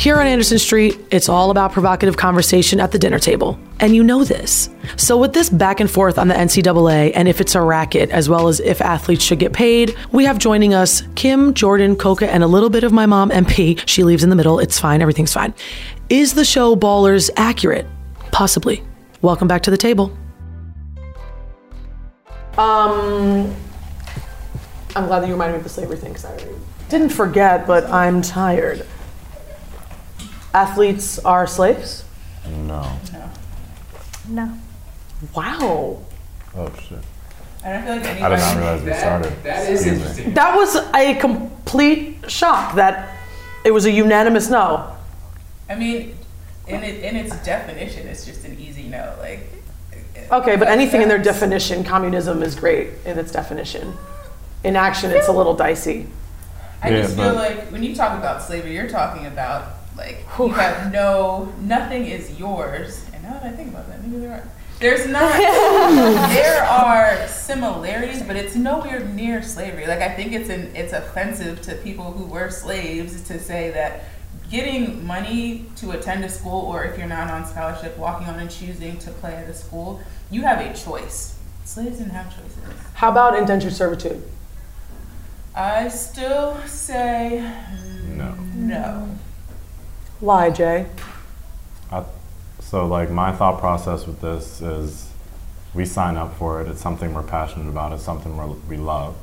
Here on Anderson Street, it's all about provocative conversation at the dinner table. And you know this. So, with this back and forth on the NCAA and if it's a racket, as well as if athletes should get paid, we have joining us Kim, Jordan, Coco, and a little bit of my mom, MP. She leaves in the middle. It's fine. Everything's fine. Is the show Ballers accurate? Possibly. Welcome back to the table. Um, I'm glad that you reminded me of the slavery thing because I didn't forget, but I'm tired. Athletes are slaves? No. No. No. Wow. Oh shit. I don't feel like anybody. I did not realize we That- started. that is Excuse me. interesting. That was a complete shock that it was a unanimous no. I mean, in it, in its definition, it's just an easy no. Like. Uh, okay, but anything in their definition, communism is great in its definition. In action, it's a little dicey. I Yeah, just feel like when you talk about slavery, you're talking about like you have no, nothing is yours. And now that I think about that, maybe there are. There's not. there are similarities, but it's nowhere near slavery. Like I think it's an it's offensive to people who were slaves to say that getting money to attend a school, or if you're not on scholarship, walking on and choosing to play at a school, you have a choice. Slaves didn't have choices. How about indentured servitude? I still say No. no. Why, Jay? I, so like my thought process with this is, we sign up for it. It's something we're passionate about. It's something we're, we love.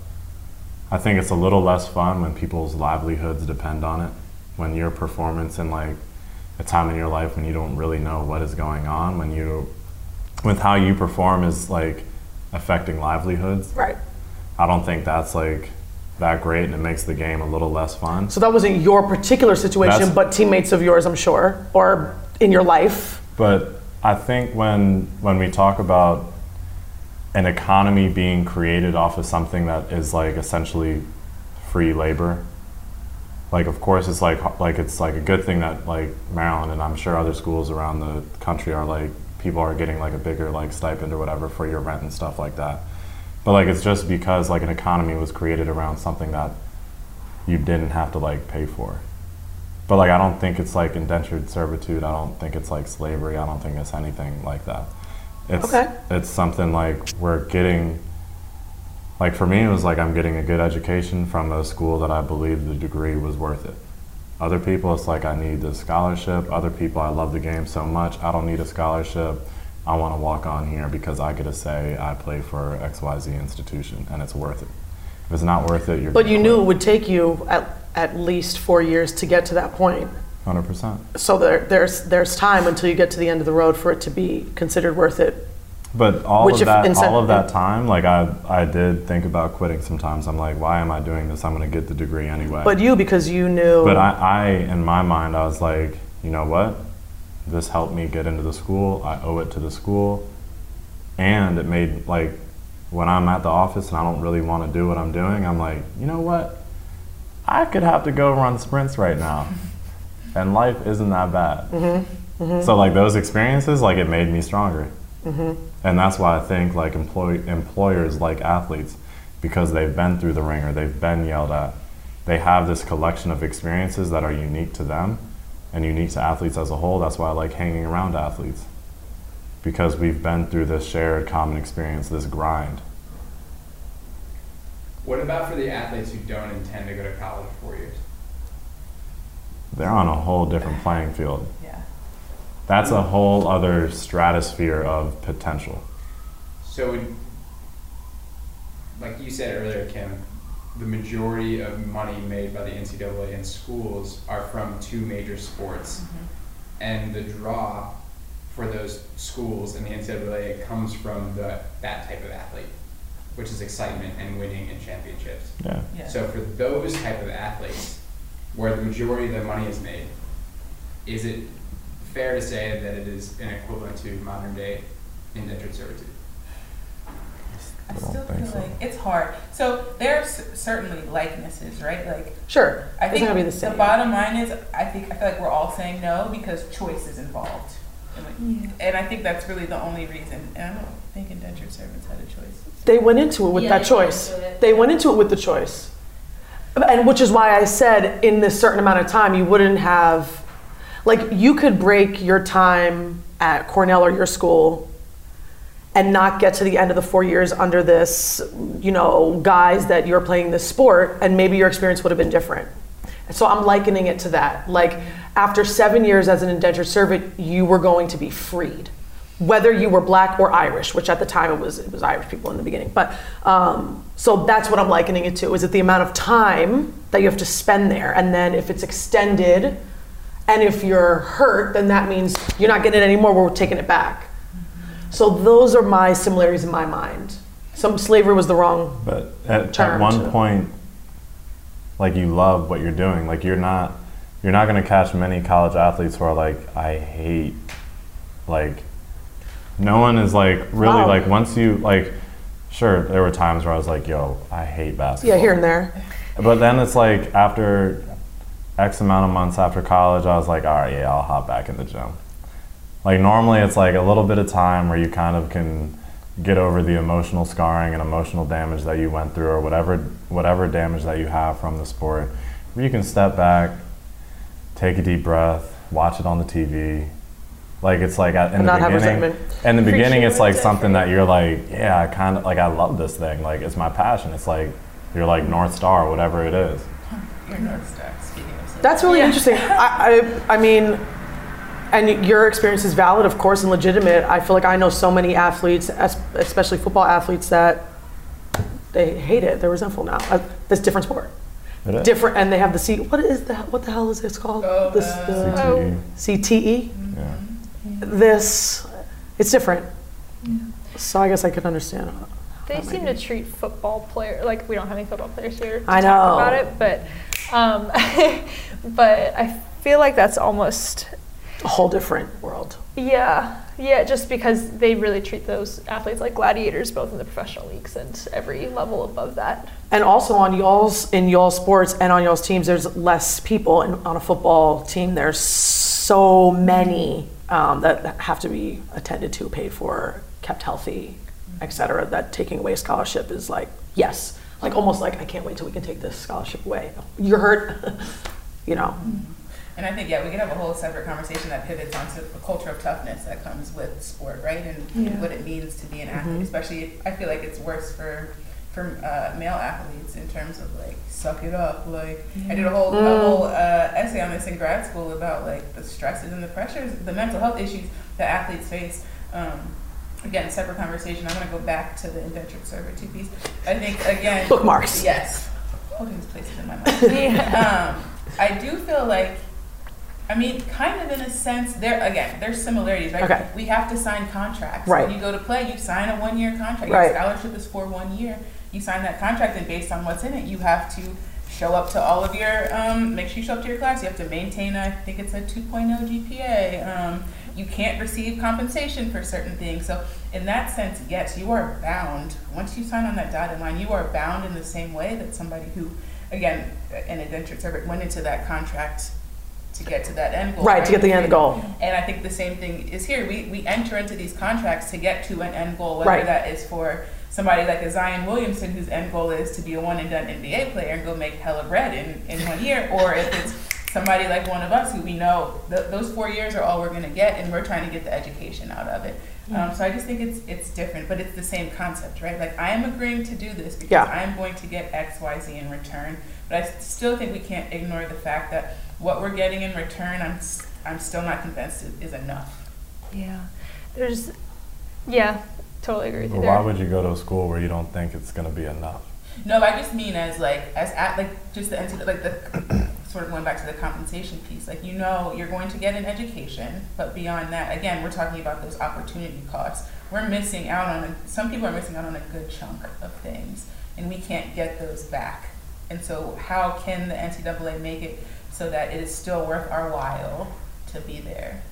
I think it's a little less fun when people's livelihoods depend on it. When your performance in like a time in your life when you don't really know what is going on, when you, with how you perform is like affecting livelihoods. Right. I don't think that's like that great, and it makes the game a little less fun. So that wasn't your particular situation, That's- but teammates of yours, I'm sure, or in your life. But I think when when we talk about an economy being created off of something that is like essentially free labor, like of course it's like like it's like a good thing that like Maryland and I'm sure other schools around the country are like people are getting like a bigger like stipend or whatever for your rent and stuff like that. But like it's just because like an economy was created around something that you didn't have to like pay for. But like I don't think it's like indentured servitude. I don't think it's like slavery. I don't think it's anything like that. It's Okay. it's something like we're getting like for me it was like I'm getting a good education from a school that I believe the degree was worth it. Other people it's like I need the scholarship. Other people I love the game so much I don't need a scholarship. I want to walk on here because I get to say I play for XYZ institution and it's worth it. If it's not worth it, you're But you knew it would take you at, at least four years to get to that point. hundred percent. So there, there's, there's time until you get to the end of the road for it to be considered worth it. But all Which of that, all of that time, like I, I did think about quitting. Sometimes I'm like, why am I doing this? I'm going to get the degree anyway. But you, because you knew. But I, I, in my mind, I was like, you know what? This helped me get into the school. I owe it to the school, and it made like when I'm at the office and I don't really want to do what I'm doing. I'm like, you know what? I could have to go run sprints right now, and life isn't that bad. Mm-hmm. So like those experiences, like it made me stronger. Mm-hmm. And that's why I think like employ- employers like athletes because they've been through the wringer, they've been yelled at. They have this collection of experiences that are unique to them and unique to athletes as a whole. That's why I like hanging around athletes because we've been through this shared common experience, this grind. What about for the athletes who don't intend to go to college for four years? They're on a whole different playing field. Yeah. That's a whole other stratosphere of potential. So, like you said earlier, Kim, the majority of money made by the NCAA in schools are from two major sports, mm-hmm. and the draw for those schools in the NCAA comes from the that type of athlete, which is excitement and winning and championships. Yeah. Yeah. So for those type of athletes, where the majority of the money is made, is it fair to say that it is an equivalent to modern day indentured servitude? I I still think feel so. like it's hard. So there's certainly likenesses, right? Like Sure. I it's think not gonna be the the, bottom line is I think I feel like we're all saying no because choice is involved, and, like, and I think that's really the only reason. And I don't think indentured servants had a choice. they went into it with Yeah, that they choice. They went into it with the choice. And which is why I said in this certain amount of time, you wouldn't have Like you could break your time at Cornell or your school and not get to the end of the four years under this, you know, guise that you're playing this sport, and maybe your experience would have been different. So I'm likening it to that. Like after seven years as an indentured servant, you were going to be freed, whether you were black or Irish, which at the time it was it was Irish people in the beginning. But um, so that's what I'm likening it to. Is it the amount of time that you have to spend there, and then if it's extended, and if you're hurt, then that means you're not getting it anymore. We're taking it back. So those are my similarities in my mind. Some slavery was the wrong. But at, at one to- point, like you love what you're doing. Like you're not, you're not going to catch many college athletes who are like, I hate, like, no one is like really Wow. like once you like, sure there were times where I was like, yo, I hate basketball. Yeah, here and there. But then it's like after X amount of months after college, I was like, all right, yeah, I'll hop back in the gym. Like normally, it's like a little bit of time where you kind of can get over the emotional scarring and emotional damage that you went through, or whatever whatever damage that you have from the sport. Where you can step back, take a deep breath, watch it on the TV. Like it's like at, in the not beginning. In the beginning, it's like something that you're like, yeah, I kind of like I love this thing. Like it's my passion. It's like you're like North Star, whatever it is. Your North Star, speaking of slavery. That's really interesting. I, I, I mean, and your experience is valid, of course, and legitimate. I feel like I know so many athletes, especially football athletes, that they hate it. They're resentful now. Uh, this different sport, It is. different, and they have the C. What is the what the hell is this called? Oh, this uh, the CTE. CTE. Yeah. This, it's different. So I guess I could understand. They seem to treat football players like we don't have any football players here to I talk know. about it, but um, but I feel like that's almost A whole different world. yeah yeah just because they really treat those athletes like gladiators both in the professional leagues and every level above that. And also on y'all's in y'all sports and on y'all's teams, there's less people. And on a football team, there's so many um, that have to be attended to, paid for, kept healthy, et cetera. That taking away scholarship is like yes, like almost like I can't wait till we can take this scholarship away. You're hurt, you know. And I think, yeah, we could have a whole separate conversation that pivots onto the culture of toughness that comes with sport, right? And Yeah. what it means to be an athlete, especially, I feel like it's worse for for uh, male athletes in terms of like suck it up. Like I did a whole a whole uh, essay on this in grad school about like the stresses and the pressures, the mental health issues that athletes face. Um, again, separate conversation. I'm gonna go back to the indentured servitude piece. I think again, Bookmarks. Yes, holding these places in my mind um, I do feel like, I mean, kind of in a sense, there again, there's similarities, right? Okay. We have to sign contracts. Right. When you go to play, you sign a one-year contract. Right. Your scholarship is for one year. You sign that contract, and based on what's in it, you have to show up to all of your. Um, make sure you show up to your class. You have to maintain. I think it's a 2.0 GPA. Um, you can't receive compensation for certain things. So, in that sense, yes, you are bound. Once you sign on that dotted line, you are bound in the same way that somebody who, again, an indentured servant went into that contract to get to that end goal. Right, to get the end goal. And I think the same thing is here. We, we enter into these contracts to get to an end goal, whether Right. that is for somebody like a Zion Williamson, whose end goal is to be a one and done NBA player and go make hella bread in, in one year, or if it's somebody like one of us who we know th- those four years are all we're going to get, and we're trying to get the education out of it. Um, so I just think it's it's different, but it's the same concept, right? Like I am agreeing to do this because Yeah. I am going to get X, Y, Z in return, but I still think we can't ignore the fact that what we're getting in return, I'm s- I'm still not convinced is, is enough. Yeah, there's yeah totally agree with you But there. why would you go to a school where you don't think it's going to be enough? No, I just mean as like as at like just the NC like the sort of going back to the compensation piece. Like you know you're going to get an education, but beyond that, again, we're talking about those opportunity costs. We're missing out on a, some people are missing out on a good chunk of things, and we can't get those back. And so, how can the NCAA make it so that it is still worth our while to be there?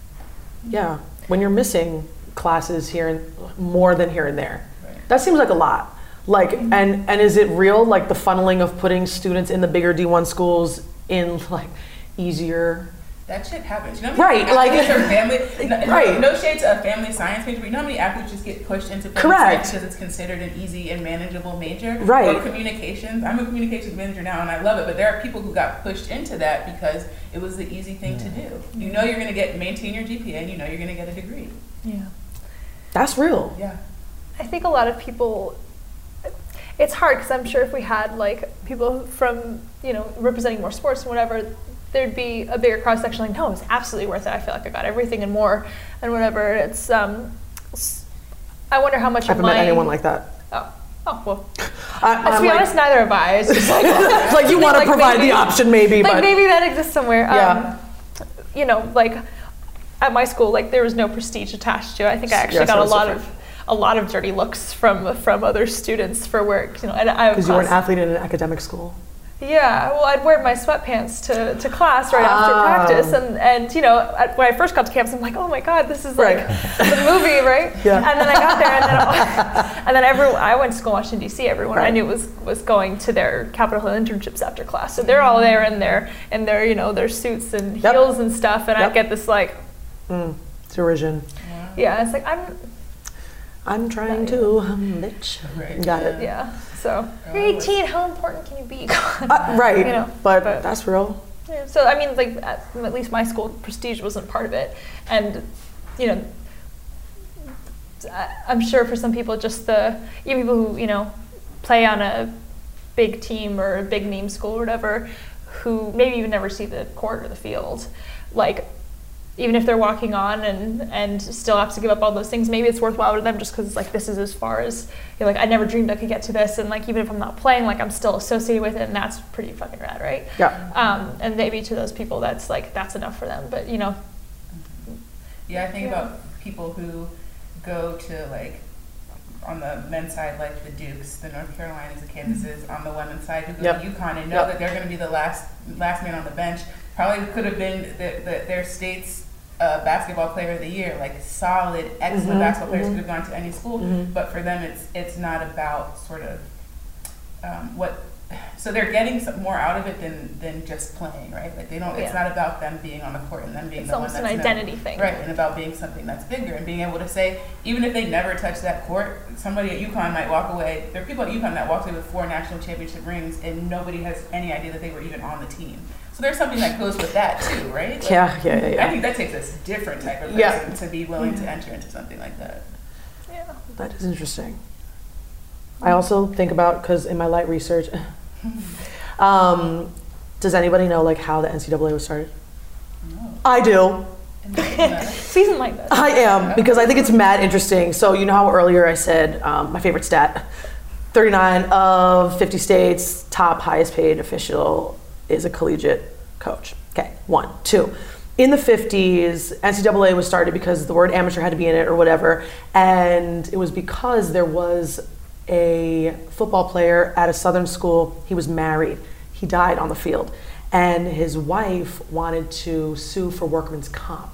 Yeah, when you're missing classes here and more than here and there. Right. That seems like a lot. Like, and and is it real? Like the funneling of putting students in the bigger D1 schools in like easier that shit happens. You know, how many Right, like- athletes are family. No, Right. No shade to a family science major, but you know how many athletes just get pushed into family Correct. science because it's considered an easy and manageable major. Right. Or communications. I'm a communications manager now, and I love it. But there are people who got pushed into that because it was the easy thing to do. You know, you're going to get maintain your GPA, and you know you're going to get a degree. Yeah. That's real. Yeah. I think a lot of people. It's hard because I'm sure if we had like people from you know representing more sports and whatever, there'd be a bigger cross section. Like, no, it's absolutely worth it. I feel like I got everything and more and whatever. It's um, I wonder how much I haven't met anyone like that. oh oh well. I, to be like, honest, neither have I. It's just like like you want to like provide maybe- the option, maybe, like but maybe that exists somewhere. Yeah. Um, you know, like at my school, like there was no prestige attached to it. I think I actually Yes, got a lot different. of a lot of dirty looks from from other students for work. You know, and I because you were an athlete in an academic school. Yeah, well, I'd wear my sweatpants to, to class right after Ah. practice, and, and you know, at, when I first got to campus, I'm like, oh my god, this is like the movie, right? Yeah. And then I got there, and then, and then everyone, I went to school in Washington D.C. Everyone I knew was was going to their Capitol Hill internships after class, so they're all there in their in their you know their suits and Yep. heels and stuff, and Yep. I get this like, Mm, derision. yeah, it's like I'm I'm trying to, um, bitch. Right. Got it. yeah. So you're 18. How important can you be? Uh, right, You know, but, but- that's real. Yeah, so I mean, like at, at least my school, prestige wasn't part of it, and you know, I- I'm sure for some people, just the even people who you know play on a big team or a big name school or whatever, who maybe even never see the court or the field, like even if they're walking on and and still have to give up all those things, maybe it's worthwhile to them just because like this is as far as you're like I never dreamed I could get to this, and like even if I'm not playing, like I'm still associated with it, and that's pretty fucking rad, right? Yeah. Um, and maybe to those people, that's like that's enough for them. But you know, Yeah, I think Yeah. about people who go to like on the men's side, like the Dukes, the North Carolinas, the Kansases. On the women's side, who go Yep. to UConn and know Yep. that they're going to be the last last man on the bench. Probably could have been the, the, their state's uh, basketball player of the year, like solid, excellent Mhm, basketball players mhm. could have gone to any school. Mhm. But for them, it's it's not about sort of um, what. So they're getting some more out of it than than just playing, right? Like they don't. It's not about them being on the court and them being it's the one almost an that's known. identity thing. Right, and about being something that's bigger and being able to say, even if they never touch that court, somebody at UConn might walk away. There are people at UConn that walked away with four national championship rings, and nobody has any idea that they were even on the team. So there's something that goes with that too, right? Like, Yeah, yeah, yeah, I think that takes a different type of person Yeah. to be willing to mm-hmm. enter into something like that. Yeah. That is interesting. I also think about, because in my light research, um, does anybody know like how the NCAA was started? No. I do. And Season like this. I am because I think it's mad interesting. So you know how earlier I said um, my favorite stat: 39 of 50 states, top highest paid official is a collegiate coach. Okay, one, two. In the 50s, NCAA was started because the word amateur had to be in it or whatever, and it was because there was a football player at a southern school. He was married. He died on the field, and his wife wanted to sue for workman's comp.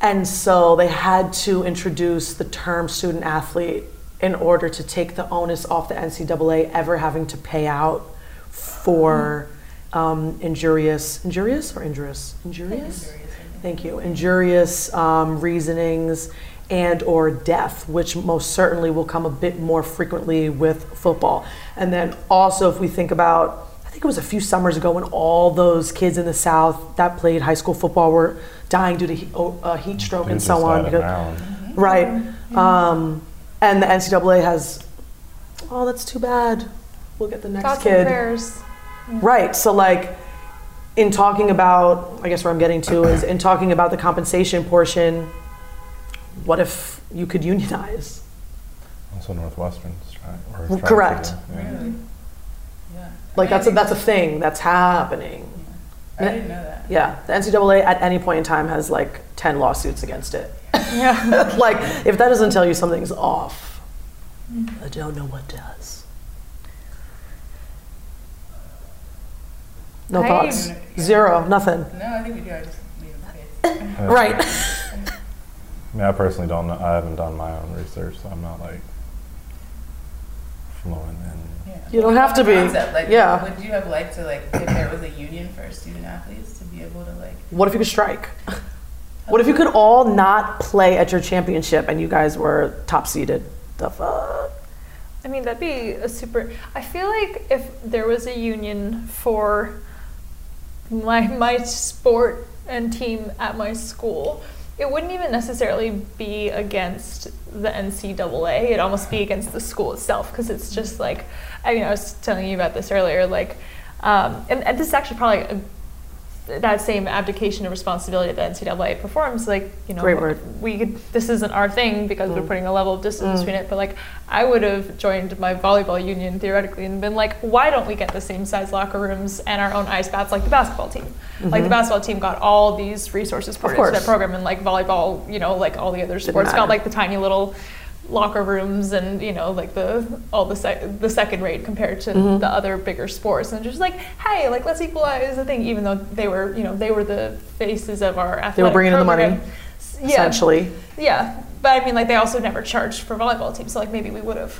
And so they had to introduce the term student athlete in order to take the onus off the NCAA ever having to pay out for um, injurious, injurious or injurious, injurious. Thank you. Injurious um, reasonings and or death, which most certainly will come a bit more frequently with football. And then also, if we think about, I think it was a few summers ago when all those kids in the South that played high school football were dying due to he- oh, uh, heat stroke and so on. because- Maryland. Right. Um, and the NCAA has, oh, that's too bad. We'll get the next Thoughts kid. and prayers. Right. So, like, in talking about, I guess where I'm getting to is in talking about the compensation portion, what if you could unionize? Also, Northwestern's trying. Or trying to Correct. yeah. Really? Yeah. Like, I mean, that's a, I that's a thing that's happening. I didn't know that. Yeah. The NCAA at any point in time has like 10 lawsuits against it. Yeah. like, if that doesn't tell you something's off, mm-hmm. I don't know what does. No I- thoughts? Zero. Nothing. No, I think we do. I just leave it in space. Yeah. Right. I mean, I personally don't know. I haven't done my own research, so I'm not like fluent in. Yeah. You don't have to be. Concept, like, Yeah. Would you have liked to like if there was a union for student athletes to be able to like? What if you could strike? What if you could all not play at your championship and you guys were top seeded? The fuck? I mean, that'd be a super. I feel like if there was a union for my my sport and team at my school, it wouldn't even necessarily be against the NCAA. It'd almost be against the school itself because it's just like, I mean, I was telling you about this earlier. Like, um, and, and this is actually probably a that same abdication of responsibility that the NCAA performs, like you know, Great word. we could, this isn't our thing because we're Mm. putting a level of distance Mm. between it. But like, I would have joined my volleyball union theoretically and been like, why don't we get the same size locker rooms and our own ice baths like the basketball team? Like the Mhm. basketball team got all these resources poured into that program, and like volleyball, you know, like all the other sports got like the tiny little locker rooms and you know like the all the sec- the second rate compared to Mhm. the other bigger sports and just like hey like let's equalize the thing even though they were you know they were the faces of our athletic They were bringing in the money, yeah Essentially. yeah but i mean like they also never charged for volleyball teams so like maybe we would have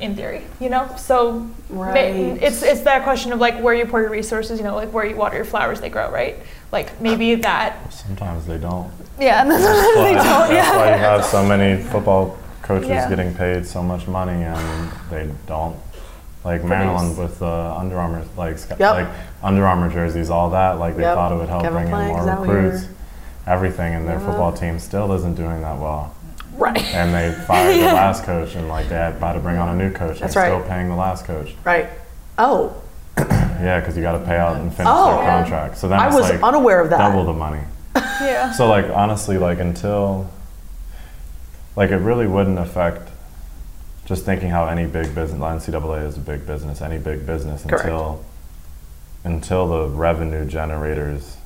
in theory you know so ma- Right. it's it's that question of like where you pour your resources you know like where you water your flowers they grow right like maybe that Sometimes they don't. yeah and then That's they don't that's yeah why you have so many football coaches Yeah. getting paid so much money and they don't. Like Maryland with the Under Armour, like Yep. like Under Armour jerseys, all that. Like they Yep. thought it would help Kevin bring in more recruits. Everything, and their Yeah. football team still isn't doing that well. Right. And they fired the last coach, and like they had about to bring on a new coach. That's and right. Still paying the last coach. Right. Oh, Yeah, because you got to pay out and finish Oh. their contract. So then I was like unaware of that. double the money. yeah So like honestly, like until like it really wouldn't affect just thinking how any big business NCAA is a big business, any big business Correct. until until the revenue generators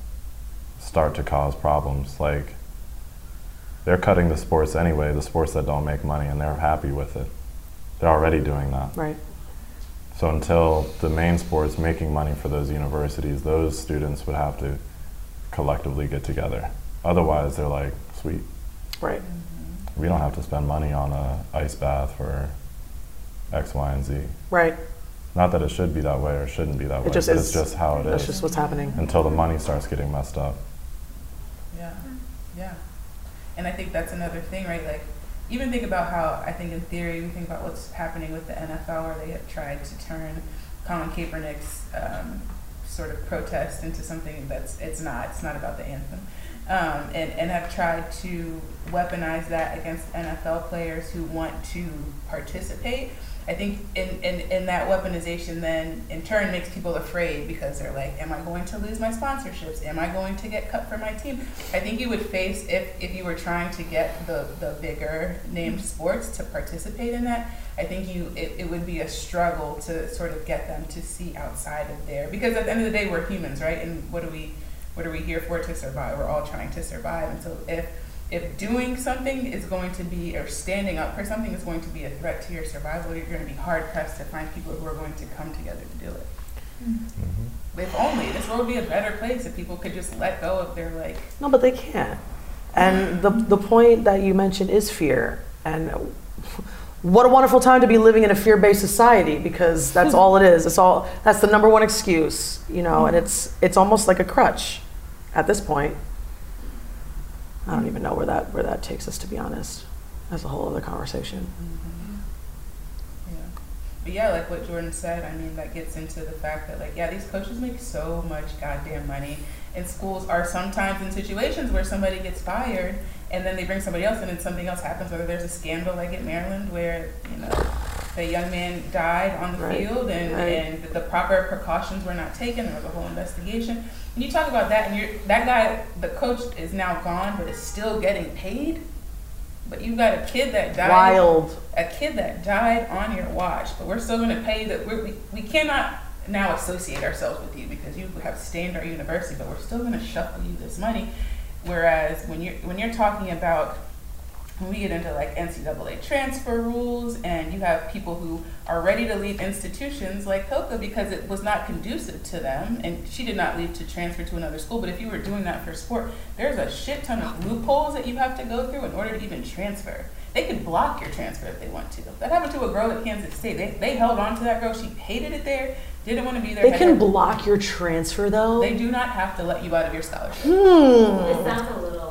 start to cause problems. Like they're cutting the sports anyway, the sports that don't make money and they're happy with it. They're already doing that. right. So until the main sports making money for those universities, those students would have to collectively get together. Otherwise, they're like, sweet, Right. We don't have to spend money on a ice bath for X, Y, and Z. Right. Not that it should be that way or shouldn't be that way, just but is. it's just how it That's is. just what's happening. until the money starts getting messed up. Yeah, yeah. And I think that's another thing, right? Like, even think about how I think in theory we think about what's happening with the NFL, where they have tried to turn Colin Kaepernick's um, sort of protest into something that's it's not. It's not about the anthem, um, and and have tried to weaponize that against NFL players who want to participate. I think in, in, in that weaponization then in turn makes people afraid because they're like, Am I going to lose my sponsorships? Am I going to get cut from my team? I think you would face if, if you were trying to get the, the bigger named sports to participate in that, I think you it, it would be a struggle to sort of get them to see outside of there. Because at the end of the day we're humans, right? And what do we what are we here for to survive? We're all trying to survive. And so if if doing something is going to be, or standing up for something is going to be a threat to your survival, you're going to be hard pressed to find people who are going to come together to do it. Mm-hmm. If only this world would be a better place if people could just let go of their like. No, but they can't. And the the point that you mentioned is fear. And what a wonderful time to be living in a fear-based society because that's all it is. It's all that's the number one excuse, you know, and it's it's almost like a crutch at this point. I don't even know where that where that takes us to be honest. That's a whole other conversation. Mm-hmm. Yeah. But yeah, like what Jordan said, I mean, that gets into the fact that, like, yeah, these coaches make so much goddamn money. And schools are sometimes in situations where somebody gets fired and then they bring somebody else in and something else happens, whether there's a scandal like at Maryland where, you know, the young man died on the Right. field and, Right. and the proper precautions were not taken. There was a whole investigation. And you talk about that, and you're, that guy, the coach, is now gone, but is still getting paid. But you've got a kid that died Wild. a kid that died on your watch, but we're still going to pay that. We we cannot now associate ourselves with you because you have stained our university, but we're still going to shuffle you this money. Whereas when you're when you're talking about when we get into like NCAA transfer rules, and you have people who are ready to leave institutions like Coco because it was not conducive to them, and she did not leave to transfer to another school. But if you were doing that for sport, there's a shit ton of loopholes that you have to go through in order to even transfer. They could block your transfer if they want to. That happened to a girl at Kansas State. They, they held on to that girl. She hated it there, didn't want to be there. They can her- block your transfer though. They do not have to let you out of your scholarship. Hmm. It sounds a little like.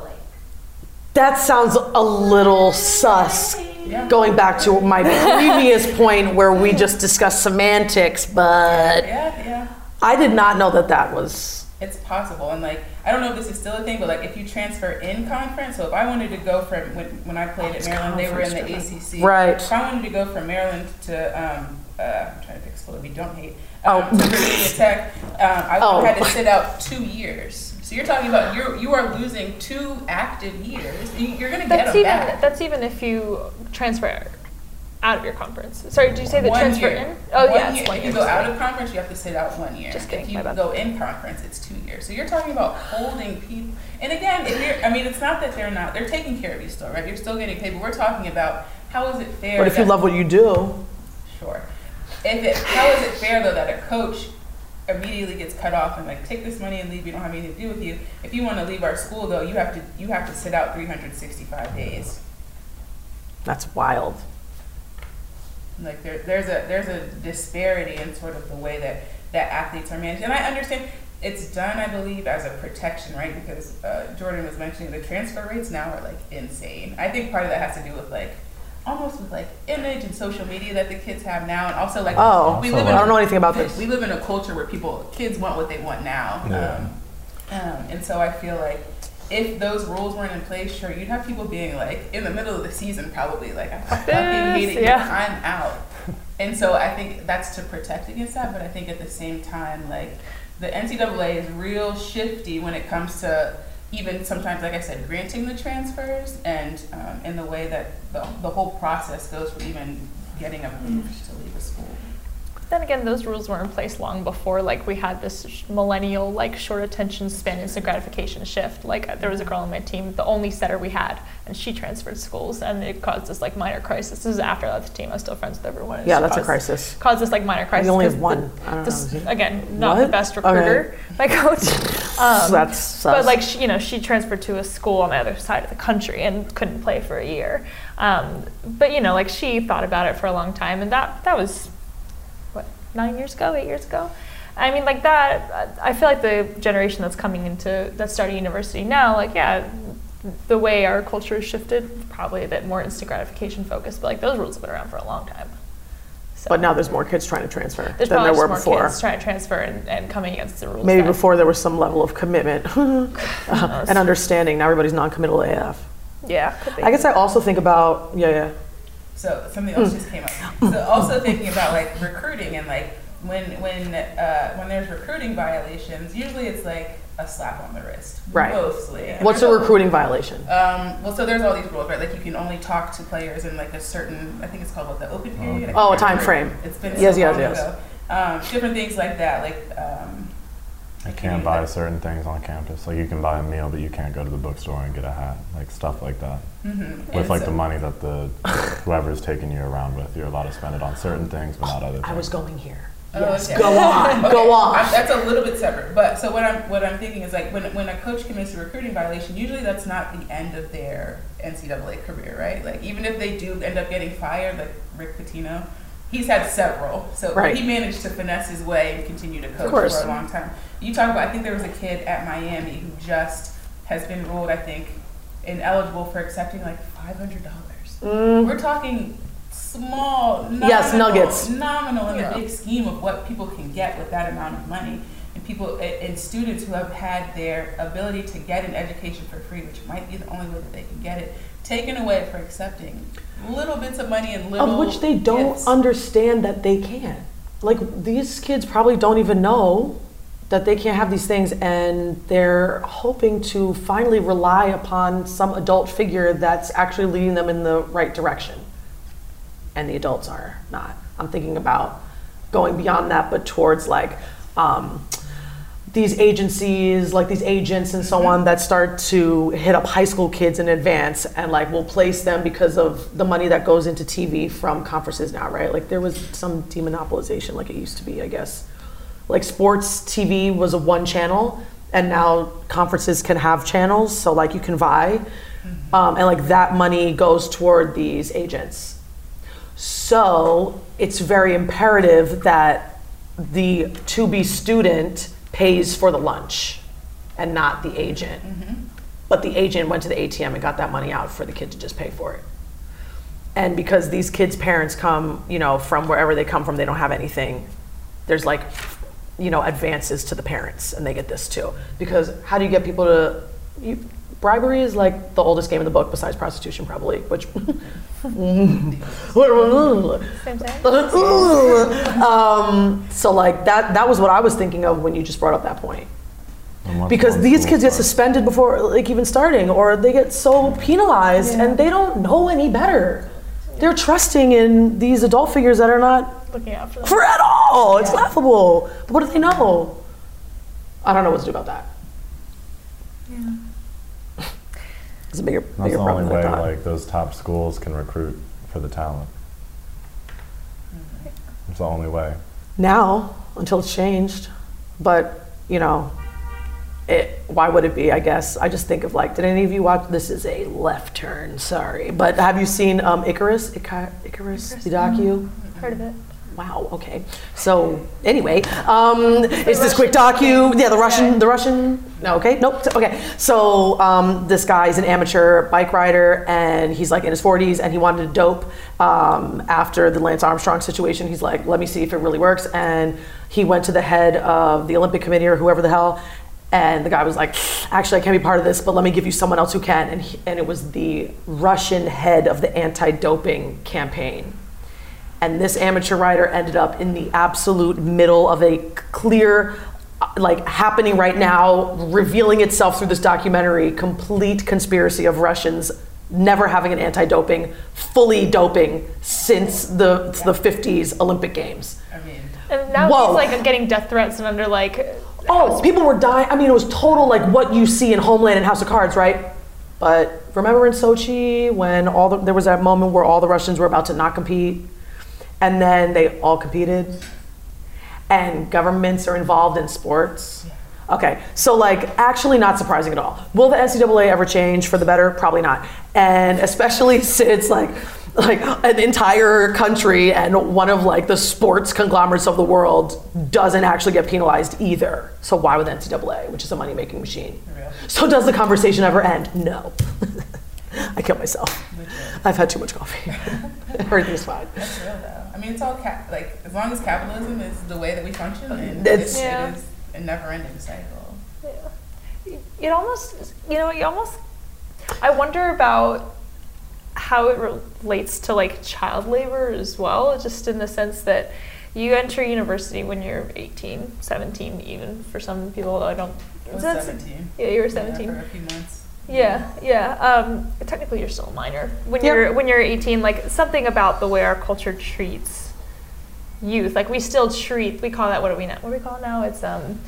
That sounds a little sus. Yeah. Going back to my previous point where we just discussed semantics, but Yeah, yeah. I did not know that that was. It's possible, and like I don't know if this is still a thing, but like if you transfer in conference, so if I wanted to go from when, when I played at Maryland, they were in the ACC. Right. If I wanted to go from Maryland to um, uh, I'm trying to pick school that we don't hate. Oh. Um, to Virginia Tech, um, I would Oh. had to sit out two years. So you're talking about you you are losing two active years. You- You're gonna get That's them even back. that's even if you transfer out of your conference. Sorry, did you say the One transfer year. in? Oh One yeah, year. one If year. you go out of conference, you have to sit out one year. Just kidding, If you my bad. go in conference, it's two years. So you're talking about holding people. And again, if you're, I mean, it's not that they're not, they're taking care of you still, right? You're still getting paid, but we're talking about how is it fair? But if you love what you do, Sure. If it, how is it fair though that a coach immediately gets cut off and like take this money and leave? We don't have anything to do with you. If you want to leave our school though, you have to you have to sit out 365 days. that's wild. Like there, there's a there's a disparity in sort of the way that that athletes are managed, and I understand it's done, I believe, as a protection, right? Because uh, Jordan was mentioning the transfer rates now are like insane. I think part of that has to do with like almost with like image and social media that the kids have now, and also like Oh, we Also, live in I don't know anything about this. we live in a culture where people kids want what they want now, Yeah. um, um, and so I feel like if those rules weren't in place, sure, you'd have people being like in the middle of the season, probably like I fucking hate it, yeah. yeah. I'm out. And so I think that's to protect against that, but I think at the same time, like the NCAA is real shifty when it comes to even sometimes, like I said, granting the transfers and um, in the way that the, the whole process goes for even getting approved to leave a school. Then again, those rules were in place long before like we had this millennial like short attention span instant gratification shift. Like there was a girl on my team, the only setter we had, and she transferred schools, and it caused this like minor crisis. This is after I left the team. I was still friends with everyone. It Yeah, that's a caused- crisis. Caused this like minor crisis. We only have one. the- this- is? Again, not the What? best Okay. recruiter, my coach. Um, that's sus. but like she, you know, she transferred to a school on the other side of the country and couldn't play for a year. Um, but you know, like she thought about it for a long time, and that that was nine years ago, eight years ago. I mean, like that. I feel like the generation that's coming into that's starting university now, like yeah, the way our culture has shifted, probably a bit more instant gratification focused. But like those rules have been around for a long time. So But now there's more kids trying to transfer there's than there were more before. kids trying to transfer and, and coming against the rules. Maybe before there was some level of commitment uh, and understanding. Now everybody's non-committal AF. Yeah, could be. I guess I also think about yeah, yeah. So something else just came up. So also thinking about like recruiting and like when when uh, when there's recruiting violations, usually it's like a slap on the wrist. Right. Mostly. And What's a recruiting violation? Um, well, so there's all these rules, right? Like you can only talk to players in like a certain, I think it's called what the open period. I Oh, a time frame. It's been Yes, so yes, yes. Um, different things like that, like um, You can't buy certain things on campus. Like you can buy a meal, but you can't go to the bookstore and get a hat. Like stuff like that. mhm. With And like so- the money that the whoever's taking you around with, you're allowed to spend it on certain things, but not other things. I was going here. Oh, Yes, okay. go on, Okay, go on. I- that's a little bit separate. But so what I'm what I'm thinking is like when when a coach commits a recruiting violation, usually that's not the end of their NCAA career, right? Like even if they do end up getting fired, like Rick Pitino, he's had several. So Right. he managed to finesse his way and continue to coach for a long time. You talk about I think there was a kid at Miami who just has been ruled, I think, ineligible for accepting like five hundred dollars. Mm, We're talking small, nominal, Yes, nuggets. nominal in Yeah. the big scheme of what people can get with that amount of money. And people and and students who have had their ability to get an education for free, which might be the only way that they can get it, taken away for accepting little bits of money and little of which they don't gifts. understand that they can. Like these kids probably don't even know that they can't have these things, and they're hoping to finally rely upon some adult figure that's actually leading them in the right direction. And the adults are not. I'm thinking about going beyond that, but towards like um, these agencies, like these agents and so on, that start to hit up high school kids in advance and like will place them because of the money that goes into TV from conferences now, right? Like there was some demonopolization, like it used to be, I guess. Like sports TV was a one channel, and now conferences can have channels, so like you can vie, um, and like that money goes toward these agents. So it's very imperative that the to be student pays for the lunch and not the agent. Mm-hmm. But the agent went to the ATM and got that money out for the kid to just pay for it. And because these kids' parents come, you know, from wherever they come from, they don't have anything. There's like, you know, advances to the parents, and they get this too. Because how do you get people to? You, bribery is like the oldest game in the book, besides prostitution, probably. Which. Same thing. um, so like that that was what I was thinking of when you just brought up that point. Because these kids get suspended before like even starting, or they get so penalized and they don't know any better. They're trusting in these adult figures that are not Looking out for them. for at all. It's laughable. But what do they know? I don't know what to do about that. It's a bigger, That's bigger the problem only than way like those top schools can recruit for the talent. It's the only way. now until it's changed. But you know, it, why would it be? I guess I just think of like, did any of you watch? This is a left turn. Sorry, but have you seen um, Icarus? Ica- Icarus, the docu. Heard of it. Wow. Okay. So anyway, um, it's this quick docu. Yeah, the Russian. The Russian. No. Okay. Nope. Okay. So um, this guy is an amateur bike rider, and he's like in his 40s, and he wanted to dope um, after the Lance Armstrong situation. He's like, let me see if it really works, and he went to the head of the Olympic Committee or whoever the hell. And the guy was like, actually, I can't be part of this, but let me give you someone else who can. And, he, and it was the Russian head of the anti doping campaign and this amateur rider ended up in the absolute middle of a clear like happening right now revealing itself through this documentary complete conspiracy of russians never having an anti-doping fully doping since the the 50s olympic games I mean, And now Whoa. he's like getting death threats and under like. Oh, people were dying. I mean, it was total like what you see in Homeland and House of Cards, right? But remember in Sochi when all the, there was that moment where all the Russians were about to not compete, and then they all competed, and governments are involved in sports. Okay, so like actually not surprising at all. Will the NCAA ever change for the better? Probably not. And especially since like like an entire country and one of like the sports conglomerates of the world doesn't actually get penalized either. So why would the NCAA, which is a money making machine? So does the conversation ever end? No. I kill myself. I've had too much coffee. Everything's fine. That's real though. I mean, it's all cap- like as long as capitalism is the way that we function, then It's- it's, Yeah. it is a never-ending cycle. Yeah. It almost, you know, you almost. I wonder about how it relates to like child labor as well, just in the sense that you enter university when you're 18, 17, even for some people. I don't. I was 17. Yeah, you were Yeah, 17. for a few months. Yeah, yeah. Um, technically, you're still a minor when Yep. you're when you're 18. Like something about the way our culture treats youth. Like we still treat. We call that what do we now? What do we call it now? It's um,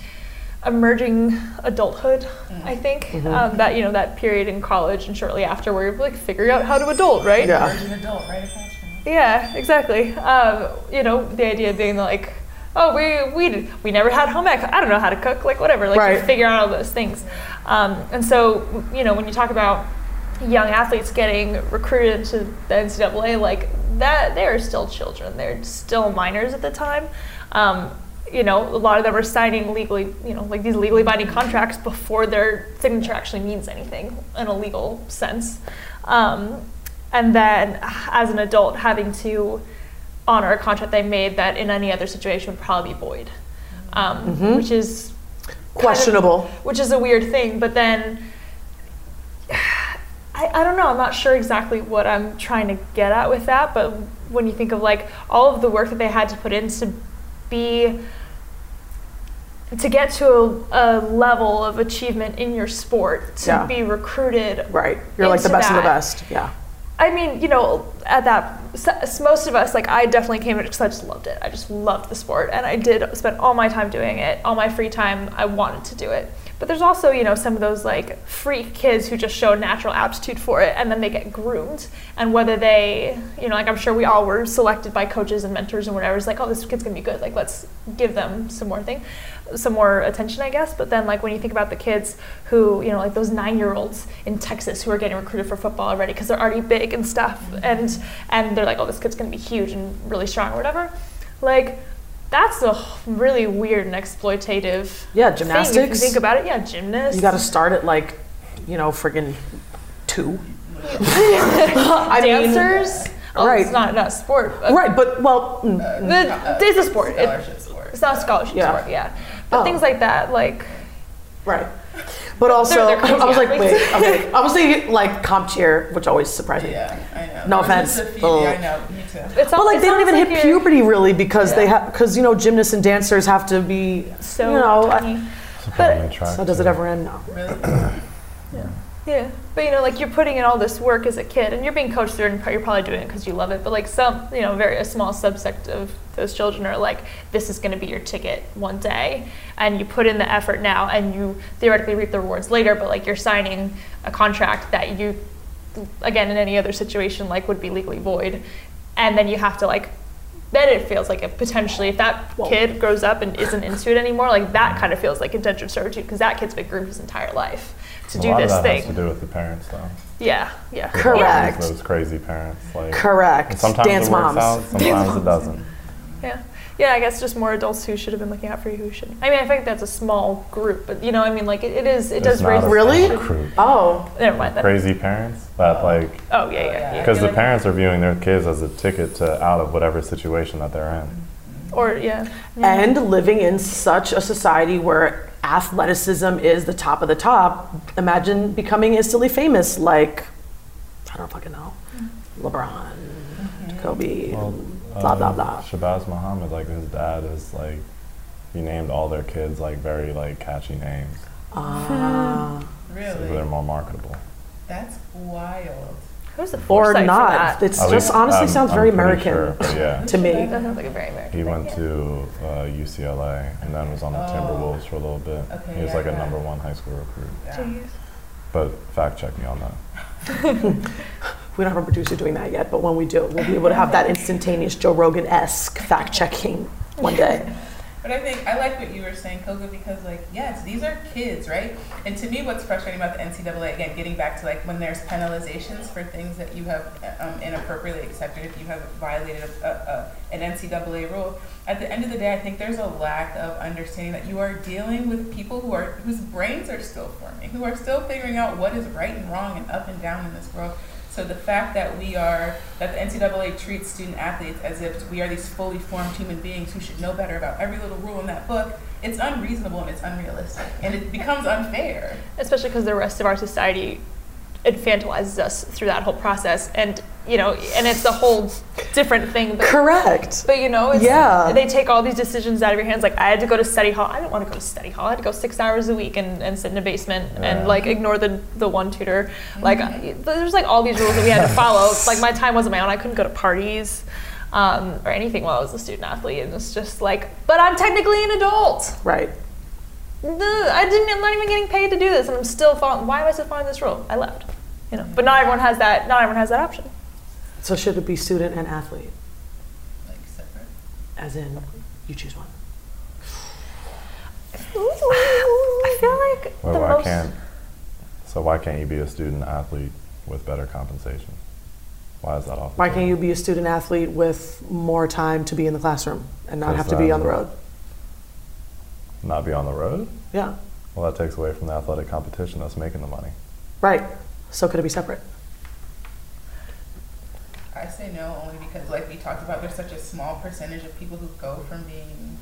emerging adulthood. I think Mm-hmm. um, that you know that period in college and shortly after where you're like figuring out how to adult, right? Yeah. Virgin adult, right across from you. Yeah, exactly. Um, you know, the idea being like, oh, we we we never had home ec. I don't know how to cook, like whatever. Like Right. you figure out all those things. Um, and so, you know, when you talk about young athletes getting recruited into the NCAA, like that, they are still children. They're still minors at the time. Um, you know, a lot of them are signing legally, you know, like these legally binding contracts before their signature actually means anything in a legal sense. Um, and then as an adult, having to honor a contract they made that in any other situation would probably be void, um, which is kind of- Questionable. which is a weird thing. But then I, I don't know. I'm not sure exactly what I'm trying to get at with that. But when you think of like all of the work that they had to put in to be to get to a, a level of achievement in your sport to Yeah. be recruited Right. You're like the best of the best. Yeah. I mean, you know, at that, most of us, like, I definitely came because I just loved it. I just loved the sport, and I did spend all my time doing it, all my free time. I wanted to do it. But there's also, you know, some of those like freak kids who just show natural aptitude for it, and then they get groomed. And whether they, you know, like I'm sure we all were selected by coaches and mentors and whatever. It's like, oh, this kid's gonna be good. Like, let's give them some more thing, some more attention, I guess. But then, like when you think about the kids who, you know, like those nine-year-olds in Texas who are getting recruited for football already because they're already big and stuff, and and they're like, oh, this kid's gonna be huge and really strong or whatever. Like, that's a really weird and exploitative. Yeah, thing, if gymnastics. you think about it, yeah, gymnasts. You got to start at like, you know, friggin' two. I mean, dancers. oh, right. It's not not a sport. But right, but well, mm, The, it's a sport. It- Scholarship sport. it's not a scholarship Yeah. sport. Yeah. But Oh. things like that, like right. But also, they're crazy I was like, wait, okay. I was thinking like CompTIA, which always surprised me. Yeah, I know. No offense. just a I know. Me too. it's But like they don't even like hit you're puberty really because they have because you know gymnasts and dancers have to be So you know. I- tiny. Probably track so does it ever end? No. Really? Yeah, Yeah, but you know, like you're putting in all this work as a kid, and you're being coached through, it, and you're probably doing it because you love it. But like some, you know, very a small subsect of those children are like, this is going to be your ticket one day, and you put in the effort now, and you theoretically reap the rewards later. But like you're signing a contract that you, again, in any other situation, like would be legally void, and then you have to like. Then it feels like it potentially, if that Well- kid grows up and isn't into it anymore, like that kind of feels like indentured servitude because that kid's been groomed his entire life to a do lot this of that thing. has to do with the parents, though. Yeah, yeah. Correct. Those crazy parents, like Correct. sometimes Dance it works moms. out, sometimes it doesn't. Yeah. Yeah, I guess just more adults who should have been looking out for you who shouldn't. I mean, I think that's a small group, but you know, I mean, like it, it is, it It's does not raise. a Really? group. Oh, Never mind that. Crazy parents that oh. like Oh yeah, yeah, yeah. yeah. because the like- parents are viewing their kids as a ticket to out of whatever situation that they're in. Or yeah. and living in such a society where athleticism is the top of the top. Imagine becoming instantly famous, like I don't fucking know, mm-hmm. LeBron, mm-hmm. Kobe, Well, blah blah blah. Shabazz Muhammad, like his dad is like he named all their kids like very like catchy names, Ah. Really? So they're more marketable. That's wild. Who's the or foresight for not. that? It's At just least, honestly I'm- sounds I'm very American sure, yeah. to me. That sounds like a very American. He thing, went yeah. to uh, UCLA and then was on the Oh. Timberwolves for a little bit. Okay, he was yeah, like a number one high school recruit. Yeah. Jeez. But fact check me on that. We don't have a producer doing that yet, but when we do, we'll be able to have that instantaneous Joe Rogan esque fact checking one day. But I think I like what you were saying, Coco, because like yes, these are kids, right? And to me, what's frustrating about the NCAA again, getting back to like when there's penalizations for things that you have um, inappropriately accepted if you have violated a, a, an NCAA rule. At the end of the day, I think there's a lack of understanding that you are dealing with people who are whose brains are still forming, who are still figuring out what is right and wrong and up and down in this world. So the fact that we are that the NCAA treats student athletes as if we are these fully formed human beings who should know better about every little rule in that book, it's unreasonable and it's unrealistic, and it becomes unfair. Especially because the rest of our society infantilizes us through that whole process, and you know, and it's a whole different thing. But, Correct. but you know, it's, Yeah. they take all these decisions out of your hands. Like I had to go to study hall. I didn't want to go to study hall. I had to go six hours a week and, and sit in a basement Yeah. and like ignore the the one tutor. Like I- there's like all these rules that we had to follow. like my time wasn't my own. I couldn't go to parties. Um, or anything while I was a student athlete, and it's just like, but I'm technically an adult. Right. I didn't. I'm not even getting paid to do this, and I'm still following. Why am I still following this rule? I left. You know, but not everyone has that. Not everyone has that option. So should it be student and athlete? Like separate. As in, you choose one. I feel like Well, the why most. can't so why can't you be a student athlete with better compensation? Why is that off? the Why can't you be a student athlete with more time to be in the classroom and not have to be on the road? not be on the road? Yeah. Well, that takes away from the athletic competition that's making the money. Right. So could it be separate? I say no only because, like we talked about, there's such a small percentage of people who go from being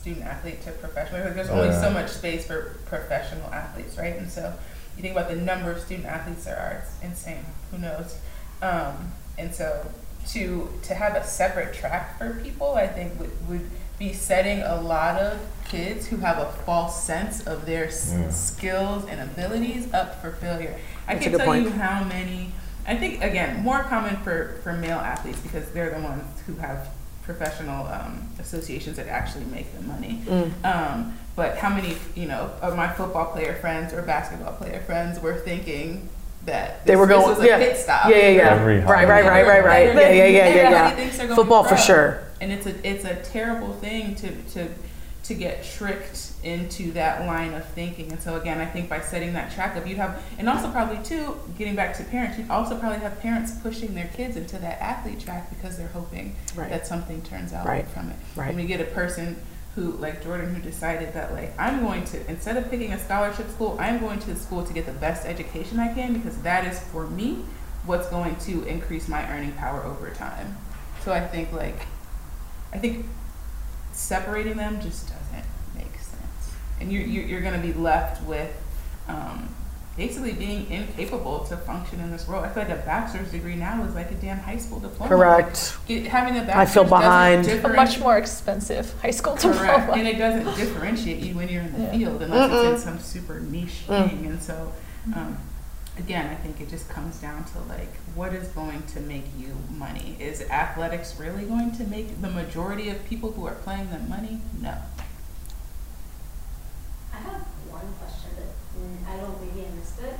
student athlete to professional. Like, there's only Yeah. so much space for professional athletes, right? And so you think about the number of student athletes there are, it's insane. Who knows? Um, and so to to have a separate track for people, I think would, would be setting a lot of kids who have a false sense of their s- Mm. skills and abilities up for failure. I That's can good tell point. you how many I think again more common for for male athletes because they're the ones who have professional um, associations that actually make the money. Mm. Um, but how many, you know, of my football player friends or basketball player friends were thinking that They this- were this going, was a yeah. pit stop? Yeah, yeah, yeah. Every Right, right, right, right, right. Yeah, yeah, yeah, yeah, yeah. thinks they're Football for sure. And it's a it's a terrible thing to to to get tricked into that line of thinking. And so again, I think by setting that track up, you'd have, and also probably too, getting back to parents, you'd also probably have parents pushing their kids into that athlete track because they're hoping Right. that something turns out Right. from it. Right. When we get a person who, like Jordan, who decided that like I'm going to instead of picking a scholarship school, I'm going to the school to get the best education I can because that is for me what's going to increase my earning power over time. So I think like I think separating them just doesn't make sense, and you're you're, you're going to be left with um, basically being incapable to function in this world. I feel like a bachelor's degree now is like a damn high school diploma. Correct. Get, having a bachelor's I feel behind. A much more expensive high school Correct. diploma. And it doesn't differentiate you when you're in the Yeah. field unless Mm-mm. it's in some super niche Mm. thing. And so, um, again, I think it just comes down to like, what is going to make you money? Is athletics really going to make the majority of people who are playing them money? No. I have one question that mm, I don't maybe I missed it,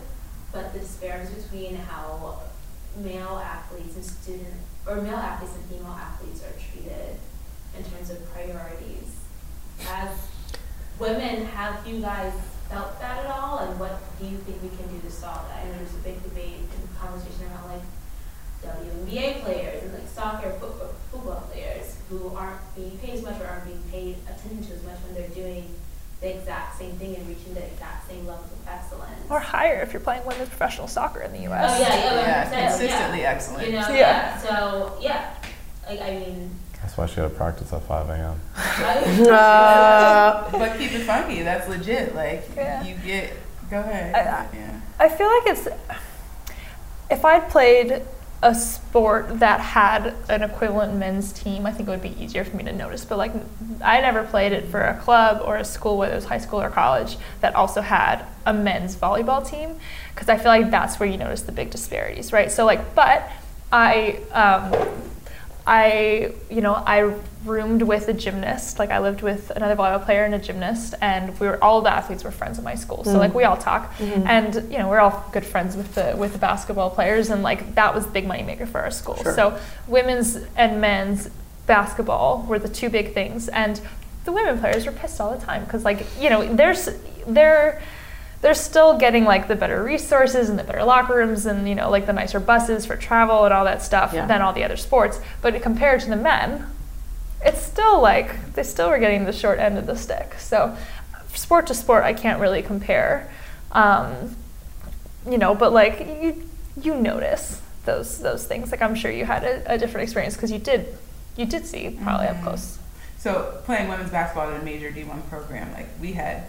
but the disparities between how male athletes and student or male athletes and female athletes are treated in terms of priorities. As women, have you guys felt that at all, and what do you think we can do to solve that? I know there's a big debate and conversation around like WNBA players and like soccer, football, football players who aren't being paid as much or aren't being paid attention to as much when they're doing the exact same thing and reaching the exact same levels of excellence. Or higher if you're playing women's professional soccer in the Oh U.S. yeah, yeah, Yeah, consistently yeah. excellent. You know, Yeah. yeah. So yeah, like I mean, That's why she had to practice at 5 a.m. right? Uh, But keep it funky. That's legit. Like, Yeah. you get, go ahead. I- I- yeah. I feel like it's if I'd played a sport that had an equivalent men's team, I think it would be easier for me to notice. But like, I never played it for a club or a school, whether it was high school or college, that also had a men's volleyball team, because I feel like that's where you notice the big disparities, right? So like, but I. Um, I, you know, I roomed with a gymnast. Like I lived with another volleyball player and a gymnast, and we were all the athletes were friends at my school. So like we all talk, mm-hmm. and you know we're all good friends with the with the basketball players, and like that was big money maker for our school. Sure. So women's and men's basketball were the two big things, and the women players were pissed all the time because like you know there's they're they're still getting like the better resources and the better locker rooms and you know like the nicer buses for travel and all that stuff Yeah. than all the other sports. But compared to the men it's still like they still were getting the short end of the stick. So sport to sport i can't really compare. Um, you know but like you you notice those those things. Like i'm sure you had a, a different experience because you did you did see probably up Mhm. close So playing women's basketball in a major D1 program, like we had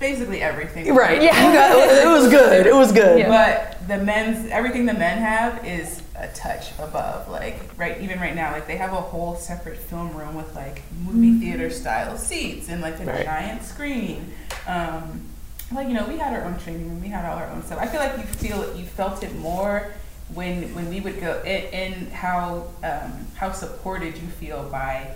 basically everything. right. Yeah. Got- it was good. It was good. Yeah. But the men's, everything the men have is a touch above. Like, right, even right now, like they have a whole separate film room with like movie theater style seats and like a Right. giant screen. Um, like, you know, we had our own training room, we had all our own stuff. I feel like you feel you felt it more when when we would go in, in how um, how supported you feel by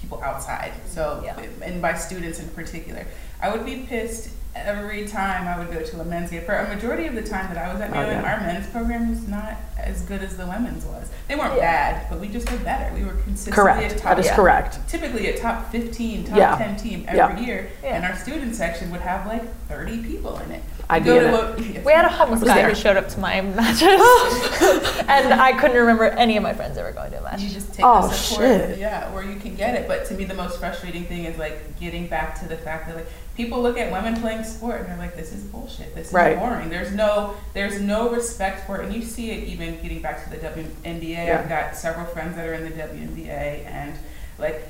people outside. So, Yeah. and by students in particular. I would be pissed every time I would go to a men's game. For a majority of the time that I was at Oh, Maryland, yeah. our men's program was not as good as the women's was. They weren't Yeah. bad, but we just were better. We were consistently Correct. a top, That is Yeah. correct. typically a top 15, top Yeah. 10 team every Yeah. year. Yeah. And our student section would have like 30 people in it. I'd Go be in to it. a- We had a homeless was guy there. who showed up to my matches, and I couldn't remember any of my friends ever going to a match. You just take Oh, the support, shit. yeah, where you can get it. But to me, the most frustrating thing is like getting back to the fact that like people look at women playing sport and they're like, "This is bullshit. This is Right. boring." There's no, there's no respect for it, and you see it even getting back to the WNBA. Yeah. I've got several friends that are in the WNBA, and like,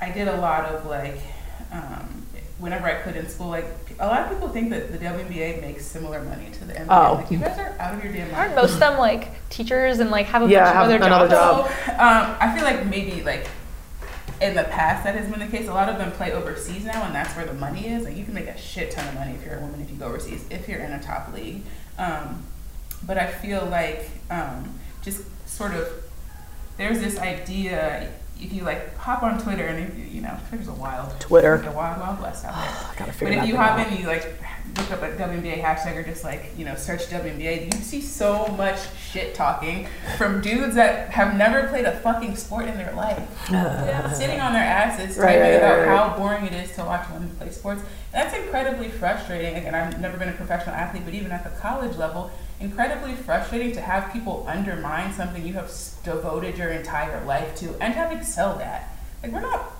I did a lot of like, um, whenever I could in school, like a lot of people think that the WNBA makes similar money to the NBA. Oh. Like you guys are out of your damn mind. Aren't most of them like teachers and like have a Yeah, bunch of have other another jobs? job. So, um, I feel like maybe like in the past that has been the case. A lot of them play overseas now, and that's where the money is. Like you can make a shit ton of money if you're a woman if you go overseas, if you're in a top league. Um, but I feel like um, just sort of there's this idea if you like hop on Twitter and if, you you know Twitter's a wild Twitter. a wild wild west out there. I gotta But figure if you hop out. in you like look up a WNBA hashtag or just like, you know, search WNBA, you see so much shit talking from dudes that have never played a fucking sport in their life. Sitting on their asses Right, typing right, about right. how boring it is to watch women play sports. That's incredibly frustrating. Again, I've never been a professional athlete, but even at the college level, incredibly frustrating to have people undermine something you have devoted your entire life to and have excelled at. Like we're not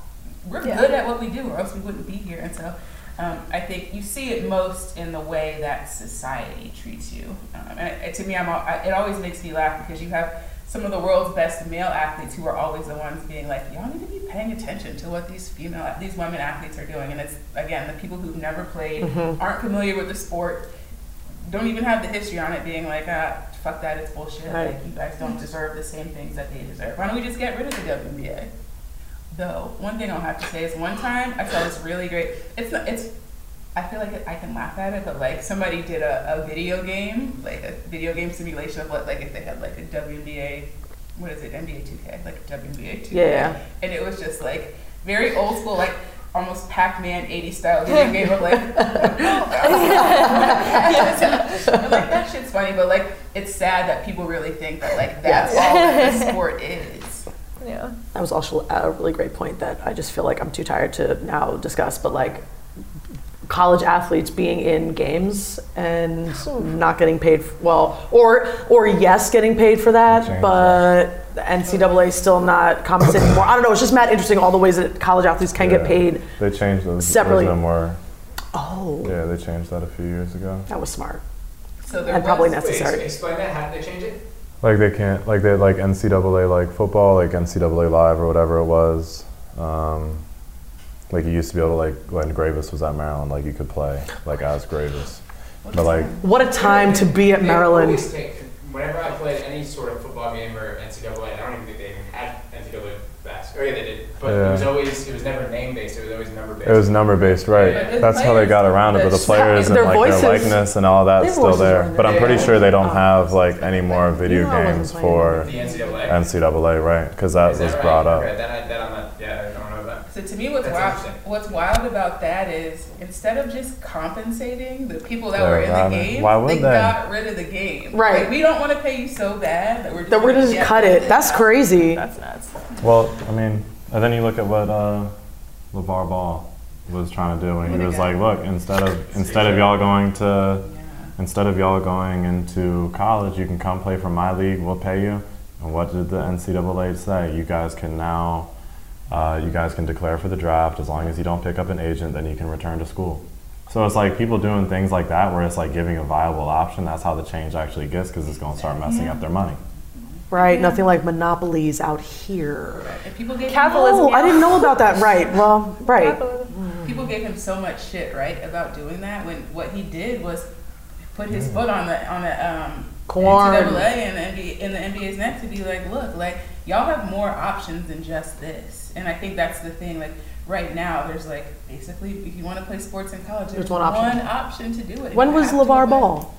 we're Yeah. good at what we do, or else we wouldn't be here. And so, um, I think you see it most in the way that society treats you. Um, and it, to me, I'm, al- I, it always makes me laugh because you have some of the world's best male athletes who are always the ones being like, y'all need to be paying attention to what these female, these women athletes are doing. And it's again the people who've never played, aren't familiar with the sport, don't even have the history on it, being like, ah, fuck that, it's bullshit. Right. Like you guys don't deserve the same things that they deserve. Why don't we just get rid of the WNBA? Though one thing I'll have to say is one time I saw this really great. It's not. It's. I feel like I can laugh at it, but like somebody did a, a video game, like a video game simulation of what like if they had like a WNBA, what is it, NBA 2K, like WNBA 2K, Yeah. and it was just like very old school, like almost Pac-Man 80 style video game of like, I'm like that shit's funny, but like it's sad that people really think that like that's all that the sport is. Yeah. That was also a really great point that I just feel like I'm too tired to now discuss, but like college athletes being in games and hmm. not getting paid f- well or or yes getting paid for that Change but the NCAA still not compensating more. I don't know. It's just mad interesting all the ways that college athletes can get paid. They changed those. Separately. Those more. Oh, Yeah, they changed that a few years ago. that was smart So there and was, probably Wait, ex- necessary. explain that. How did they change it? Like they can't. Like they like NCAA like football, like NCAA live or whatever it was. Um, like you used to be able to like when Greivis was at Maryland, like you could play like as Greivis. But like What a time to be at Maryland. take- Whenever I played any sort of football game or NCAA, I don't even think they even had NCAA basketball. Oh yeah, they did. But it was always it was never name based. It was always number based. it was number based, right? But the That's how they got around it. But the the- players and Their like voices- their likeness and all their that's still voices there. But I'm pretty sure they don't Oh. have like any more video You know I wasn't games for the NCAA. NCAA, right? Because that Is was right? brought up. Okay, then I, then I'm not. Yeah, I don't know that. So to me, what's That's wild, what's wild about that is instead of just compensating the people that Yeah, were in the game, why would they, they? got rid of the game. Right. Like, we don't want to pay you so bad that we're just That we're gonna gonna cut rid it. That's crazy. That's nuts. Well, I mean, and then you look at what uh, LeVar Ball was trying to do, and he was like, "Look, instead of instead of y'all going to Yeah. instead of y'all going into college, you can come play for my league. We'll pay you." And what did the NCAA say? You guys can now, uh, you guys can declare for the draft as long as you don't pick up an agent. Then you can return to school. So it's like people doing things like that, where it's like giving a viable option. That's how the change actually gets, because it's going to start messing up their money. Right, nothing like monopolies out here. And people gave Capitalism. Oh, I didn't know about that. Right, well, right. Capitalism. people gave him so much shit, right, about doing that. When what he did was put his foot on the on the um, Corn. NCAA and the NBA in the NBA's neck to be like, look, like y'all have more options than just this. And I think that's the thing. Like right now, there's like basically, if you want to play sports in college, there's, There's one option. One option to do it. When was LeVar. Ball?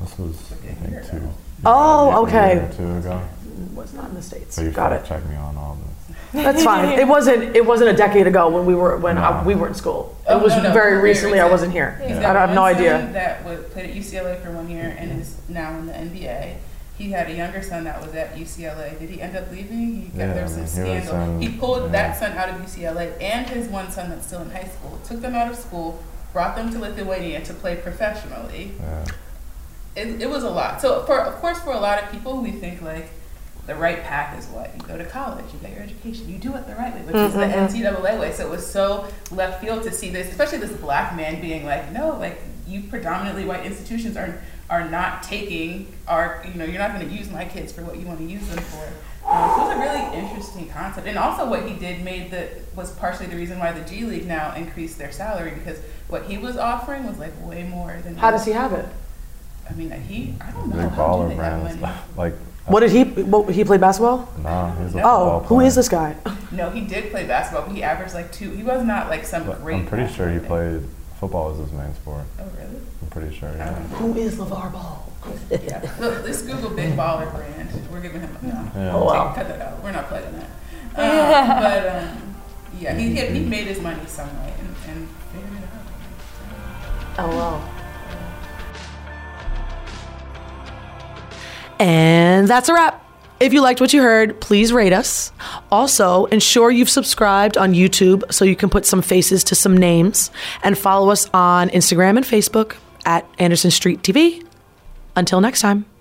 This was, I Like a year think, two. Ago. Oh, okay. or two ago. Was not in the States. So you Got it. check me on all this. That's fine. It wasn't. It wasn't a decade ago when we were when I, No. we were in school. Oh, it Oh, was no, no, very very recently. I recent. wasn't here. He's I got have no one idea. son That was, played at UCLA for one year and is now in the NBA. He had a younger son that was at UCLA. Did he end up leaving? He got, Yeah, there was some I mean, he was scandal. in- he pulled yeah. that son out of UCLA and his one son that's still in high school. Took them out of school, brought them to Lithuania to play professionally. Yeah. It, it was a lot. So for of course for a lot of people we think like the right path is what you go to college, you get your education, you do it the right way, which is the NCAA way. So it was so left field to see this, especially this black man being like, no, like you predominantly white institutions are are not taking our, you know, you're not going to use my kids for what you want to use them for. Um, so it was a really interesting concept, and also what he did made the was partially the reason why the G League now increased their salary because what he was offering was like way more than. How does he have it? I mean, he. I don't know. Big How do baller they have brands. Like, What did he? What, he played basketball? nah, he's a Oh, football who player. is this guy? No, he did play basketball, but he averaged like two. He was not like some But great. I'm pretty sure he basketball played Football is his main sport. Oh, really? I'm pretty sure. Yeah. Who is LeVar Ball? Yeah. Look, let's Google Big Baller Brand. We're giving him a no. Yeah. Oh, wow. Take- Cut that out. We're not playing that. Um, but um, yeah, he, he he made his money some way and, and figured it out. Oh, wow. And that's a wrap. If you liked what you heard, please rate us. Also, ensure you've subscribed on YouTube so you can put some faces to some names and follow us on Instagram and Facebook at Anderson Street TV. Until next time.